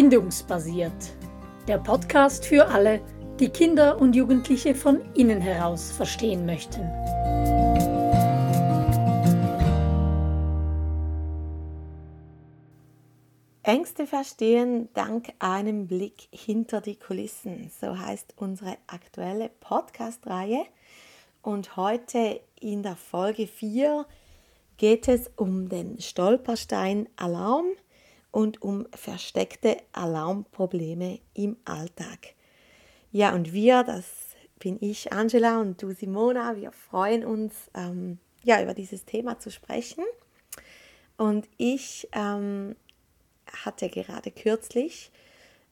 Bindungsbasiert. Der Podcast für alle, die Kinder und Jugendliche von innen heraus verstehen möchten. Ängste verstehen dank einem Blick hinter die Kulissen. So heißt unsere aktuelle Podcast-Reihe. Und heute in der Folge 4 geht es um den Stolperstein Alarm und um versteckte Alarmprobleme im Alltag. Ja, und wir, das bin ich, Angela, und du, Simona, wir freuen uns, ähm, ja, über dieses Thema zu sprechen. Und ich ähm, hatte gerade kürzlich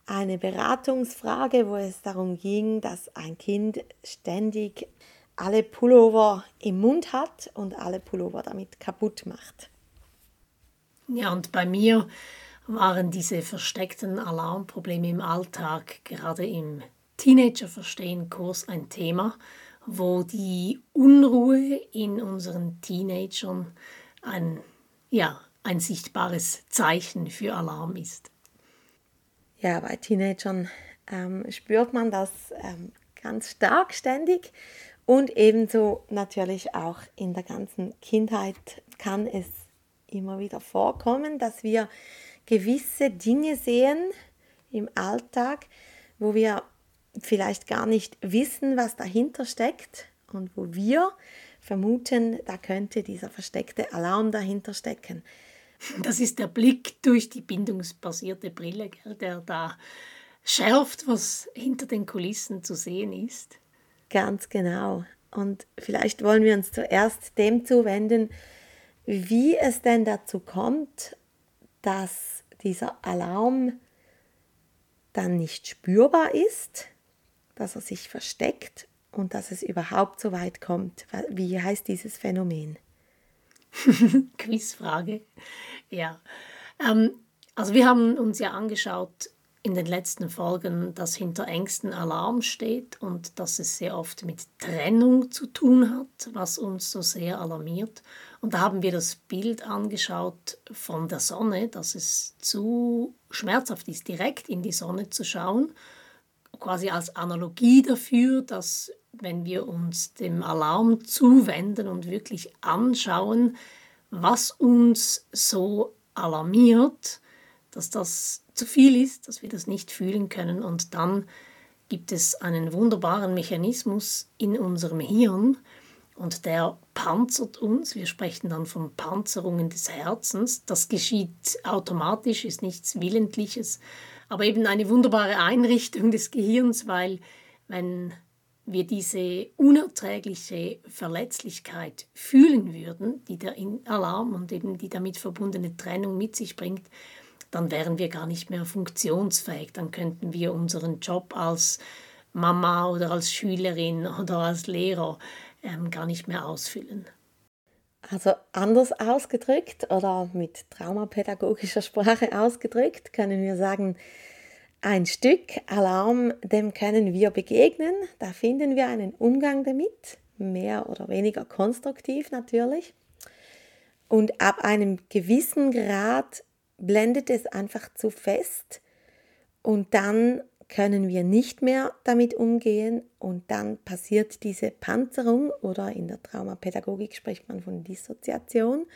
eine Beratungsfrage, wo es darum ging, dass ein Kind ständig alle Pullover im Mund hat und alle Pullover damit kaputt macht. Ja, und bei mir waren diese versteckten Alarmprobleme im Alltag gerade im Teenager-Verstehen-Kurs ein Thema, wo die Unruhe in unseren Teenagern ein, ja, ein sichtbares Zeichen für Alarm ist. Ja, bei Teenagern ähm, spürt man das ähm, ganz stark ständig und ebenso natürlich auch in der ganzen Kindheit kann es immer wieder vorkommen, dass wir gewisse Dinge sehen im Alltag, wo wir vielleicht gar nicht wissen, was dahinter steckt und wo wir vermuten, da könnte dieser versteckte Alarm dahinter stecken. Das ist der Blick durch die bindungsbasierte Brille, der da schärft, was hinter den Kulissen zu sehen ist. Ganz genau. Und vielleicht wollen wir uns zuerst dem zuwenden, wie es denn dazu kommt, dass dieser Alarm dann nicht spürbar ist, dass er sich versteckt und dass es überhaupt so weit kommt. Wie heißt dieses Phänomen? Quizfrage. Ja. Ähm, also wir haben uns ja angeschaut, in den letzten Folgen, dass hinter Ängsten Alarm steht und dass es sehr oft mit Trennung zu tun hat, was uns so sehr alarmiert. Und da haben wir das Bild angeschaut von der Sonne, dass es zu schmerzhaft ist, direkt in die Sonne zu schauen, quasi als Analogie dafür, dass wenn wir uns dem Alarm zuwenden und wirklich anschauen, was uns so alarmiert, dass das zu viel ist, dass wir das nicht fühlen können. Und dann gibt es einen wunderbaren Mechanismus in unserem Hirn und der panzert uns. Wir sprechen dann von Panzerungen des Herzens. Das geschieht automatisch, ist nichts Willentliches, aber eben eine wunderbare Einrichtung des Gehirns, weil wenn wir diese unerträgliche Verletzlichkeit fühlen würden, die der Alarm und eben die damit verbundene Trennung mit sich bringt, dann wären wir gar nicht mehr funktionsfähig. Dann könnten wir unseren Job als Mama oder als Schülerin oder als Lehrer ähm, gar nicht mehr ausfüllen. Also anders ausgedrückt oder mit traumapädagogischer Sprache ausgedrückt können wir sagen, ein Stück Alarm, dem können wir begegnen. Da finden wir einen Umgang damit, mehr oder weniger konstruktiv natürlich. Und ab einem gewissen Grad blendet es einfach zu fest und dann können wir nicht mehr damit umgehen und dann passiert diese Panzerung oder in der Traumapädagogik spricht man von Dissoziation,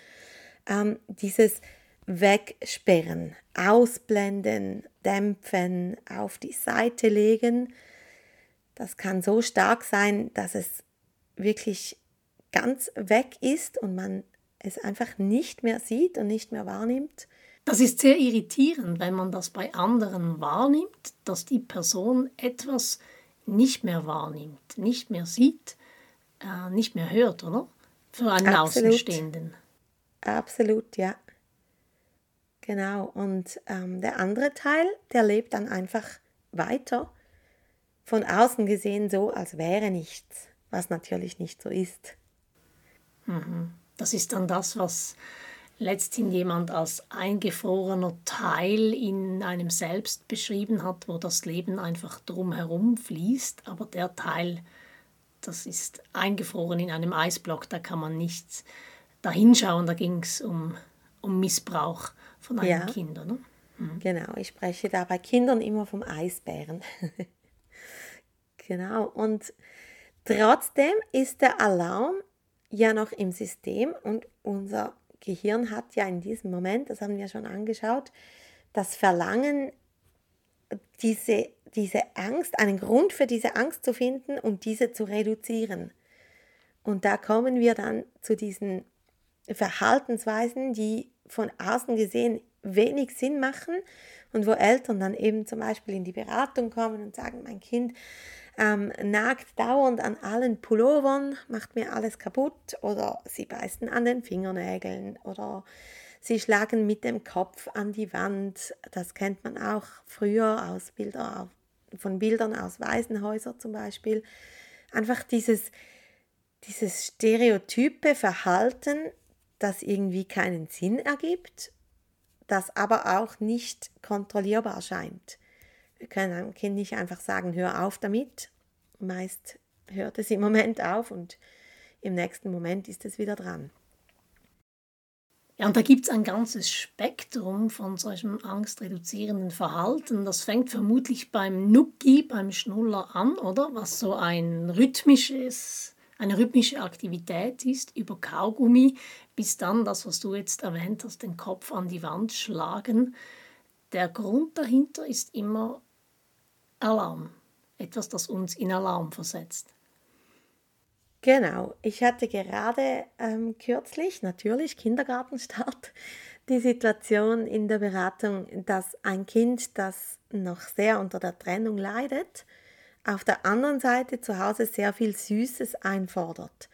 ähm, dieses Wegsperren, Ausblenden, Dämpfen, auf die Seite legen. Das kann so stark sein, dass es wirklich ganz weg ist und man es einfach nicht mehr sieht und nicht mehr wahrnimmt. Das ist sehr irritierend, wenn man das bei anderen wahrnimmt, dass die Person etwas nicht mehr wahrnimmt, nicht mehr sieht, äh, nicht mehr hört, oder? Für einen Absolut. Außenstehenden. Absolut, ja. Genau. Und ähm, der andere Teil, der lebt dann einfach weiter, von außen gesehen so, als wäre nichts, was natürlich nicht so ist. Mhm. Das ist dann das, was letzthin jemand als eingefrorener Teil in einem selbst beschrieben hat, wo das Leben einfach drumherum fließt, aber der Teil, das ist eingefroren in einem Eisblock, da kann man nichts dahinschauen, da ging es um, um Missbrauch von einem ja. Kind. Oder? Mhm. Genau, ich spreche da bei Kindern immer vom Eisbären. genau, und trotzdem ist der Alarm ja noch im System und unser Gehirn hat ja in diesem Moment, das haben wir schon angeschaut, das Verlangen, diese, diese Angst, einen Grund für diese Angst zu finden und diese zu reduzieren. Und da kommen wir dann zu diesen Verhaltensweisen, die von außen gesehen wenig Sinn machen und wo Eltern dann eben zum Beispiel in die Beratung kommen und sagen, mein Kind ähm, nagt dauernd an allen Pullovern, macht mir alles kaputt oder sie beißen an den Fingernägeln oder sie schlagen mit dem Kopf an die Wand. Das kennt man auch früher aus Bilder, von Bildern aus Waisenhäusern zum Beispiel. Einfach dieses, dieses stereotype Verhalten, das irgendwie keinen Sinn ergibt, das aber auch nicht kontrollierbar scheint. Wir können einem Kind nicht einfach sagen, hör auf damit. Meist hört es im Moment auf und im nächsten Moment ist es wieder dran. Ja, und da gibt es ein ganzes Spektrum von solchem angstreduzierenden Verhalten. Das fängt vermutlich beim Nucki, beim Schnuller an, oder? Was so ein rhythmisches, eine rhythmische Aktivität ist, über Kaugummi, bis dann das, was du jetzt erwähnt hast, den Kopf an die Wand schlagen. Der Grund dahinter ist immer Alarm. Etwas, das uns in Alarm versetzt. Genau, ich hatte gerade ähm, kürzlich, natürlich Kindergartenstart, die Situation in der Beratung, dass ein Kind, das noch sehr unter der Trennung leidet, auf der anderen Seite zu Hause sehr viel Süßes einfordert.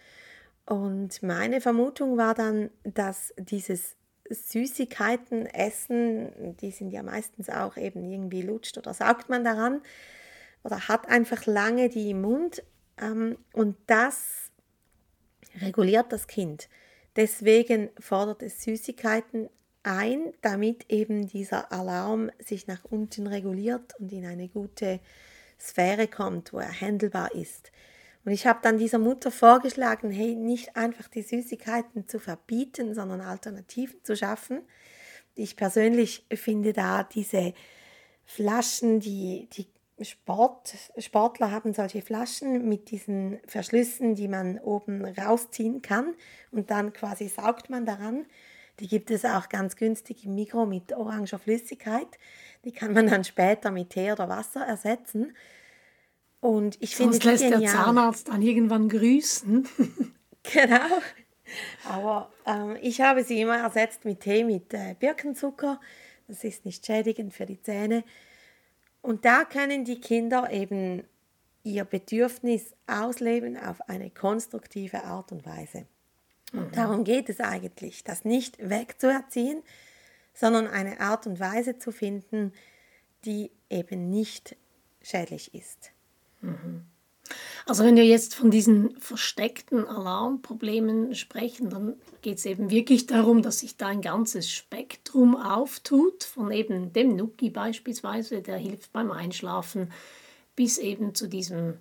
Und meine Vermutung war dann, dass dieses Süßigkeiten essen, die sind ja meistens auch eben irgendwie lutscht oder saugt man daran oder hat einfach lange die im Mund ähm, und das reguliert das Kind. Deswegen fordert es Süßigkeiten ein, damit eben dieser Alarm sich nach unten reguliert und in eine gute Sphäre kommt, wo er handelbar ist. Und ich habe dann dieser Mutter vorgeschlagen, hey, nicht einfach die Süßigkeiten zu verbieten, sondern Alternativen zu schaffen. Ich persönlich finde da diese Flaschen, die, die Sport, Sportler haben solche Flaschen mit diesen Verschlüssen, die man oben rausziehen kann und dann quasi saugt man daran. Die gibt es auch ganz günstig im Mikro mit oranger Flüssigkeit. Die kann man dann später mit Tee oder Wasser ersetzen. Und ich finde Sonst lässt genial. der Zahnarzt dann irgendwann grüßen. genau. Aber ähm, ich habe sie immer ersetzt mit Tee mit äh, Birkenzucker. Das ist nicht schädigend für die Zähne. Und da können die Kinder eben ihr Bedürfnis ausleben auf eine konstruktive Art und Weise. Und mhm. darum geht es eigentlich, das nicht wegzuerziehen, sondern eine Art und Weise zu finden, die eben nicht schädlich ist. Also wenn wir jetzt von diesen versteckten Alarmproblemen sprechen, dann geht es eben wirklich darum, dass sich da ein ganzes Spektrum auftut, von eben dem Nuki beispielsweise, der hilft beim Einschlafen, bis eben zu diesem,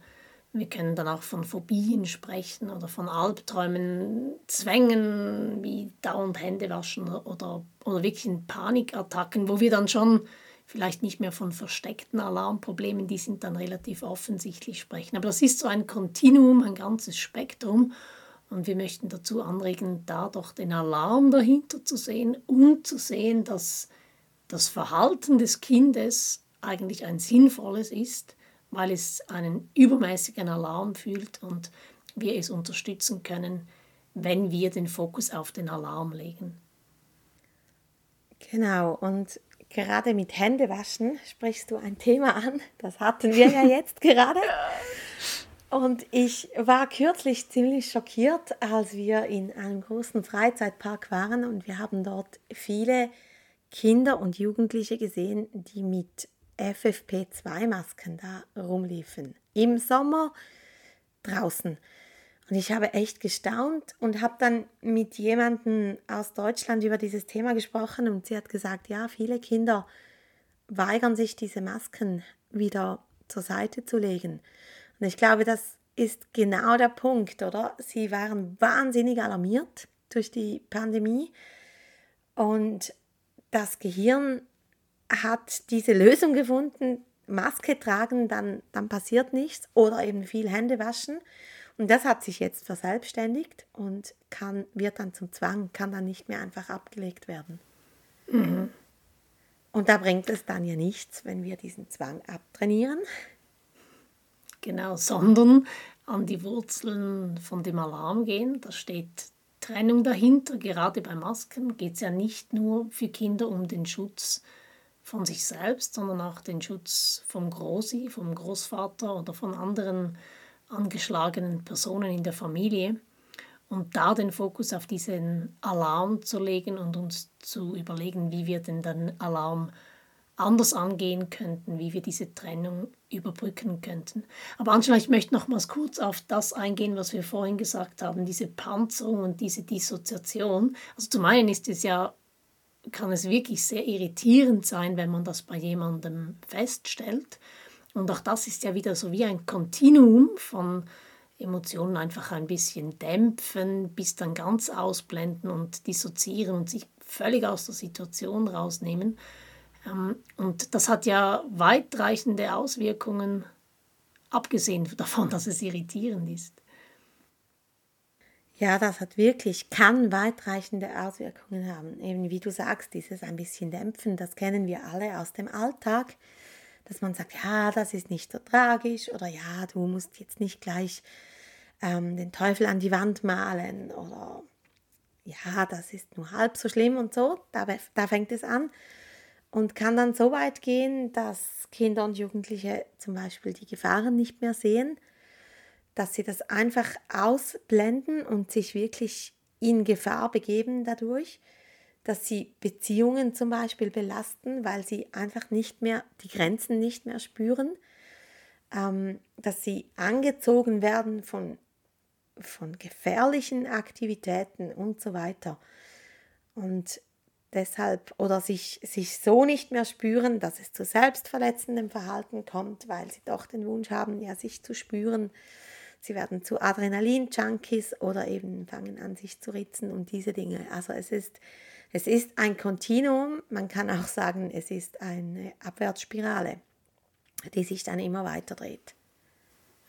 wir können dann auch von Phobien sprechen oder von Albträumen, Zwängen wie dauernd Hände waschen oder, oder wirklichen Panikattacken, wo wir dann schon vielleicht nicht mehr von versteckten Alarmproblemen, die sind dann relativ offensichtlich sprechen. Aber das ist so ein Kontinuum, ein ganzes Spektrum. Und wir möchten dazu anregen, da doch den Alarm dahinter zu sehen und zu sehen, dass das Verhalten des Kindes eigentlich ein sinnvolles ist, weil es einen übermäßigen Alarm fühlt und wir es unterstützen können, wenn wir den Fokus auf den Alarm legen. Genau, und Gerade mit Händewaschen sprichst du ein Thema an. Das hatten wir ja jetzt gerade. Und ich war kürzlich ziemlich schockiert, als wir in einem großen Freizeitpark waren und wir haben dort viele Kinder und Jugendliche gesehen, die mit FFP2-Masken da rumliefen. Im Sommer draußen. Und ich habe echt gestaunt und habe dann mit jemandem aus Deutschland über dieses Thema gesprochen und sie hat gesagt, ja, viele Kinder weigern sich, diese Masken wieder zur Seite zu legen. Und ich glaube, das ist genau der Punkt, oder? Sie waren wahnsinnig alarmiert durch die Pandemie und das Gehirn hat diese Lösung gefunden, Maske tragen, dann, dann passiert nichts oder eben viel Hände waschen. Und das hat sich jetzt verselbstständigt und kann, wird dann zum Zwang, kann dann nicht mehr einfach abgelegt werden. Mhm. Und da bringt es dann ja nichts, wenn wir diesen Zwang abtrainieren. Genau, sondern an die Wurzeln von dem Alarm gehen. Da steht Trennung dahinter. Gerade bei Masken geht es ja nicht nur für Kinder um den Schutz von sich selbst, sondern auch den Schutz vom Großi, vom Großvater oder von anderen angeschlagenen Personen in der Familie. Und da den Fokus auf diesen Alarm zu legen und uns zu überlegen, wie wir denn den Alarm anders angehen könnten, wie wir diese Trennung überbrücken könnten. Aber Angela, ich möchte nochmals kurz auf das eingehen, was wir vorhin gesagt haben, diese Panzerung und diese Dissoziation. Also zum einen ist es ja, kann es wirklich sehr irritierend sein, wenn man das bei jemandem feststellt. Und auch das ist ja wieder so wie ein Kontinuum von Emotionen einfach ein bisschen dämpfen, bis dann ganz ausblenden und dissoziieren und sich völlig aus der Situation rausnehmen. Ähm, und das hat ja weitreichende Auswirkungen, abgesehen davon, dass es irritierend ist. Ja, das hat wirklich, kann weitreichende Auswirkungen haben. Eben wie du sagst, dieses ein bisschen dämpfen, das kennen wir alle aus dem Alltag, dass man sagt, ja, das ist nicht so tragisch oder ja, du musst jetzt nicht gleich ähm, den Teufel an die Wand malen oder ja, das ist nur halb so schlimm und so. Da, da fängt es an und kann dann so weit gehen, dass Kinder und Jugendliche zum Beispiel die Gefahren nicht mehr sehen, dass sie das einfach ausblenden und sich wirklich in Gefahr begeben dadurch, dass sie Beziehungen zum Beispiel belasten, weil sie einfach nicht mehr die Grenzen nicht mehr spüren, ähm, dass sie angezogen werden von, von gefährlichen Aktivitäten und so weiter. Und deshalb oder sich, sich so nicht mehr spüren, dass es zu selbstverletzendem Verhalten kommt, weil sie doch den Wunsch haben, ja, sich zu spüren. Sie werden zu Adrenalin-Junkies oder eben fangen an, sich zu ritzen und diese Dinge. Also es ist, es ist ein Kontinuum, man kann auch sagen, es ist eine Abwärtsspirale, die sich dann immer weiter dreht.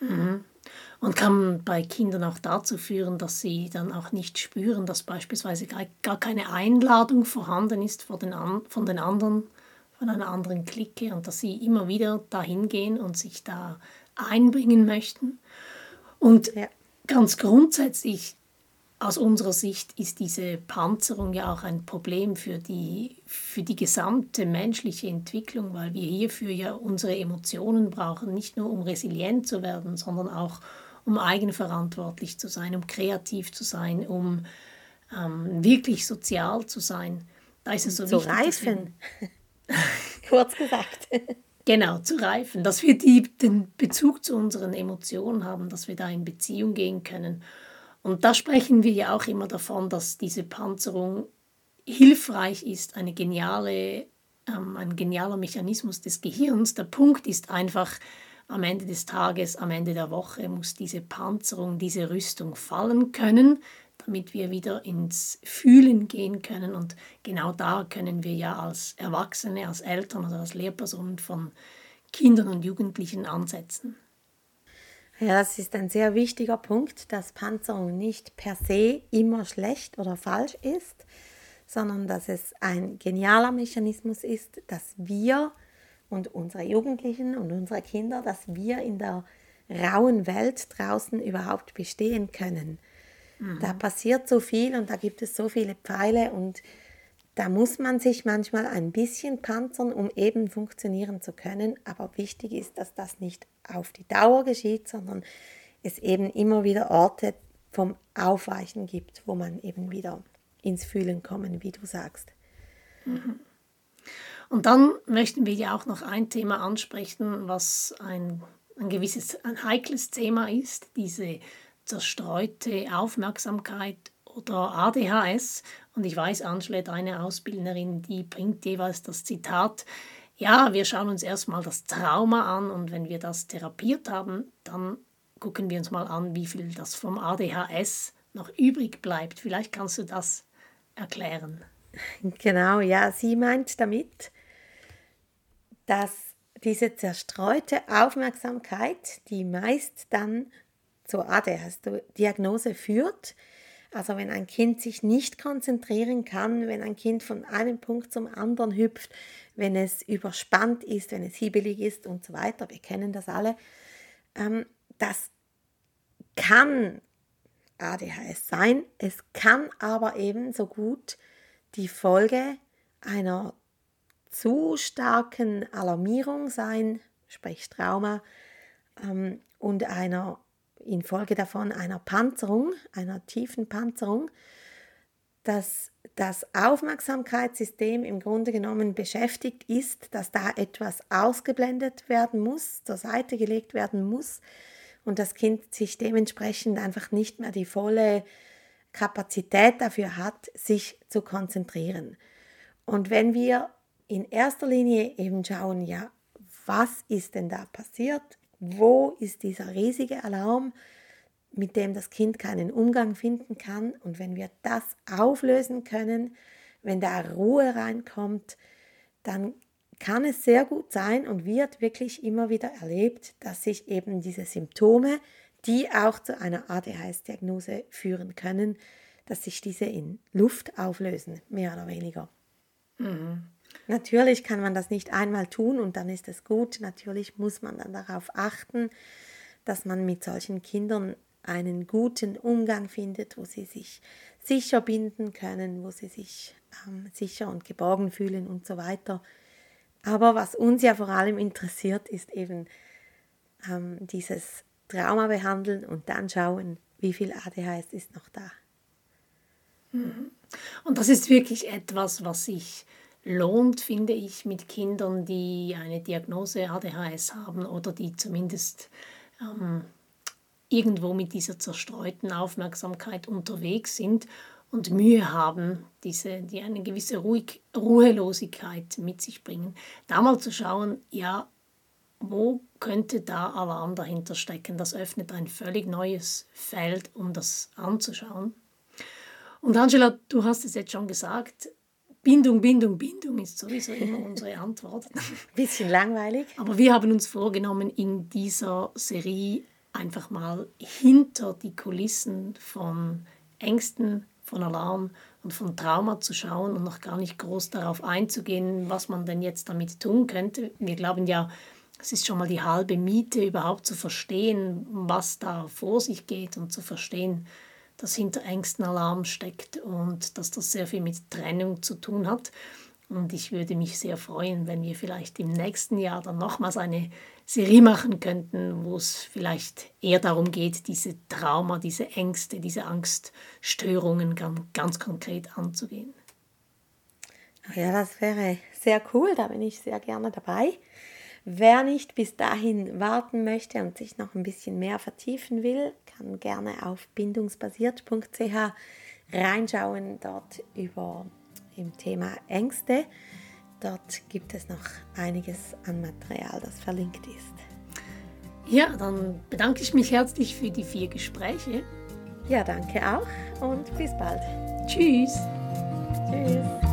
Mhm. Und kann bei Kindern auch dazu führen, dass sie dann auch nicht spüren, dass beispielsweise gar keine Einladung vorhanden ist von den, von den anderen, von einer anderen Clique und dass sie immer wieder dahin gehen und sich da einbringen möchten. Und ja. ganz grundsätzlich aus unserer Sicht ist diese Panzerung ja auch ein Problem für die, für die gesamte menschliche Entwicklung, weil wir hierfür ja unsere Emotionen brauchen, nicht nur um resilient zu werden, sondern auch um eigenverantwortlich zu sein, um kreativ zu sein, um ähm, wirklich sozial zu sein. Da ist es so zu wichtig, reifen. Kurz gesagt. Genau, zu reifen, dass wir die, den Bezug zu unseren Emotionen haben, dass wir da in Beziehung gehen können und da sprechen wir ja auch immer davon, dass diese Panzerung hilfreich ist, eine geniale, ähm, ein genialer Mechanismus des Gehirns. Der Punkt ist einfach, am Ende des Tages, am Ende der Woche muss diese Panzerung, diese Rüstung fallen können, damit wir wieder ins Fühlen gehen können. Und genau da können wir ja als Erwachsene, als Eltern oder als Lehrpersonen von Kindern und Jugendlichen ansetzen. Ja, das ist ein sehr wichtiger Punkt, dass Panzerung nicht per se immer schlecht oder falsch ist, sondern dass es ein genialer Mechanismus ist, dass wir und unsere Jugendlichen und unsere Kinder, dass wir in der rauen Welt draußen überhaupt bestehen können. Da passiert so viel und da gibt es so viele Pfeile und da muss man sich manchmal ein bisschen panzern, um eben funktionieren zu können. Aber wichtig ist, dass das nicht auf die Dauer geschieht, sondern es eben immer wieder Orte vom Aufweichen gibt, wo man eben wieder ins Fühlen kommen, wie du sagst. Mhm. Und dann möchten wir ja auch noch ein Thema ansprechen, was ein, ein gewisses, ein heikles Thema ist, diese zerstreute Aufmerksamkeit oder ADHS. Und ich weiß, Angela, deine Ausbildnerin, die bringt jeweils das Zitat, ja, wir schauen uns erstmal das Trauma an und wenn wir das therapiert haben, dann gucken wir uns mal an, wie viel das vom ADHS noch übrig bleibt. Vielleicht kannst du das erklären. Genau, ja, sie meint damit, dass diese zerstreute Aufmerksamkeit, die meist dann zur ADHS-Diagnose führt, also wenn ein Kind sich nicht konzentrieren kann, wenn ein Kind von einem Punkt zum anderen hüpft, wenn es überspannt ist, wenn es hiebelig ist und so weiter, wir kennen das alle, ähm, das kann ADHS sein. Es kann aber ebenso gut die Folge einer zu starken Alarmierung sein, sprich Trauma, ähm, und einer infolge davon einer Panzerung, einer tiefen Panzerung, dass das Aufmerksamkeitssystem im Grunde genommen beschäftigt ist, dass da etwas ausgeblendet werden muss, zur Seite gelegt werden muss und das Kind sich dementsprechend einfach nicht mehr die volle Kapazität dafür hat, sich zu konzentrieren. Und wenn wir in erster Linie eben schauen, ja, was ist denn da passiert? Wo ist dieser riesige Alarm, mit dem das Kind keinen Umgang finden kann? Und wenn wir das auflösen können, wenn da Ruhe reinkommt, dann kann es sehr gut sein und wird wirklich immer wieder erlebt, dass sich eben diese Symptome, die auch zu einer ADHS-Diagnose führen können, dass sich diese in Luft auflösen, mehr oder weniger. Mhm. Natürlich kann man das nicht einmal tun und dann ist es gut. Natürlich muss man dann darauf achten, dass man mit solchen Kindern einen guten Umgang findet, wo sie sich sicher binden können, wo sie sich ähm, sicher und geborgen fühlen und so weiter. Aber was uns ja vor allem interessiert, ist eben ähm, dieses Trauma behandeln und dann schauen, wie viel ADHS ist noch da. Mhm. Und das ist wirklich etwas, was sich lohnt, finde ich, mit Kindern, die eine Diagnose ADHS haben oder die zumindest ähm, irgendwo mit dieser zerstreuten Aufmerksamkeit unterwegs sind und Mühe haben, diese, die eine gewisse Ruhig, Ruhelosigkeit mit sich bringen, da mal zu schauen, ja, wo könnte da Alarm dahinter stecken? Das öffnet ein völlig neues Feld, um das anzuschauen. Und Angela, du hast es jetzt schon gesagt, Bindung, Bindung, Bindung ist sowieso immer unsere Antwort. Bisschen langweilig. Aber wir haben uns vorgenommen, in dieser Serie einfach mal hinter die Kulissen von Ängsten, von Alarm und von Trauma zu schauen und noch gar nicht groß darauf einzugehen, was man denn jetzt damit tun könnte. Wir glauben ja, es ist schon mal die halbe Miete, überhaupt zu verstehen, was da vor sich geht und zu verstehen, das hinter Ängstenalarm steckt und dass das sehr viel mit Trennung zu tun hat. Und ich würde mich sehr freuen, wenn wir vielleicht im nächsten Jahr dann nochmals eine Serie machen könnten, wo es vielleicht eher darum geht, diese Trauma, diese Ängste, diese Angststörungen ganz konkret anzugehen. Ja, das wäre sehr cool, da bin ich sehr gerne dabei. Wer nicht bis dahin warten möchte und sich noch ein bisschen mehr vertiefen will, kann gerne auf bindungsbasiert.ch reinschauen, dort über im Thema Ängste. Dort gibt es noch einiges an Material, das verlinkt ist. Ja, dann bedanke ich mich herzlich für die vier Gespräche. Ja, danke auch und bis bald. Tschüss. Tschüss.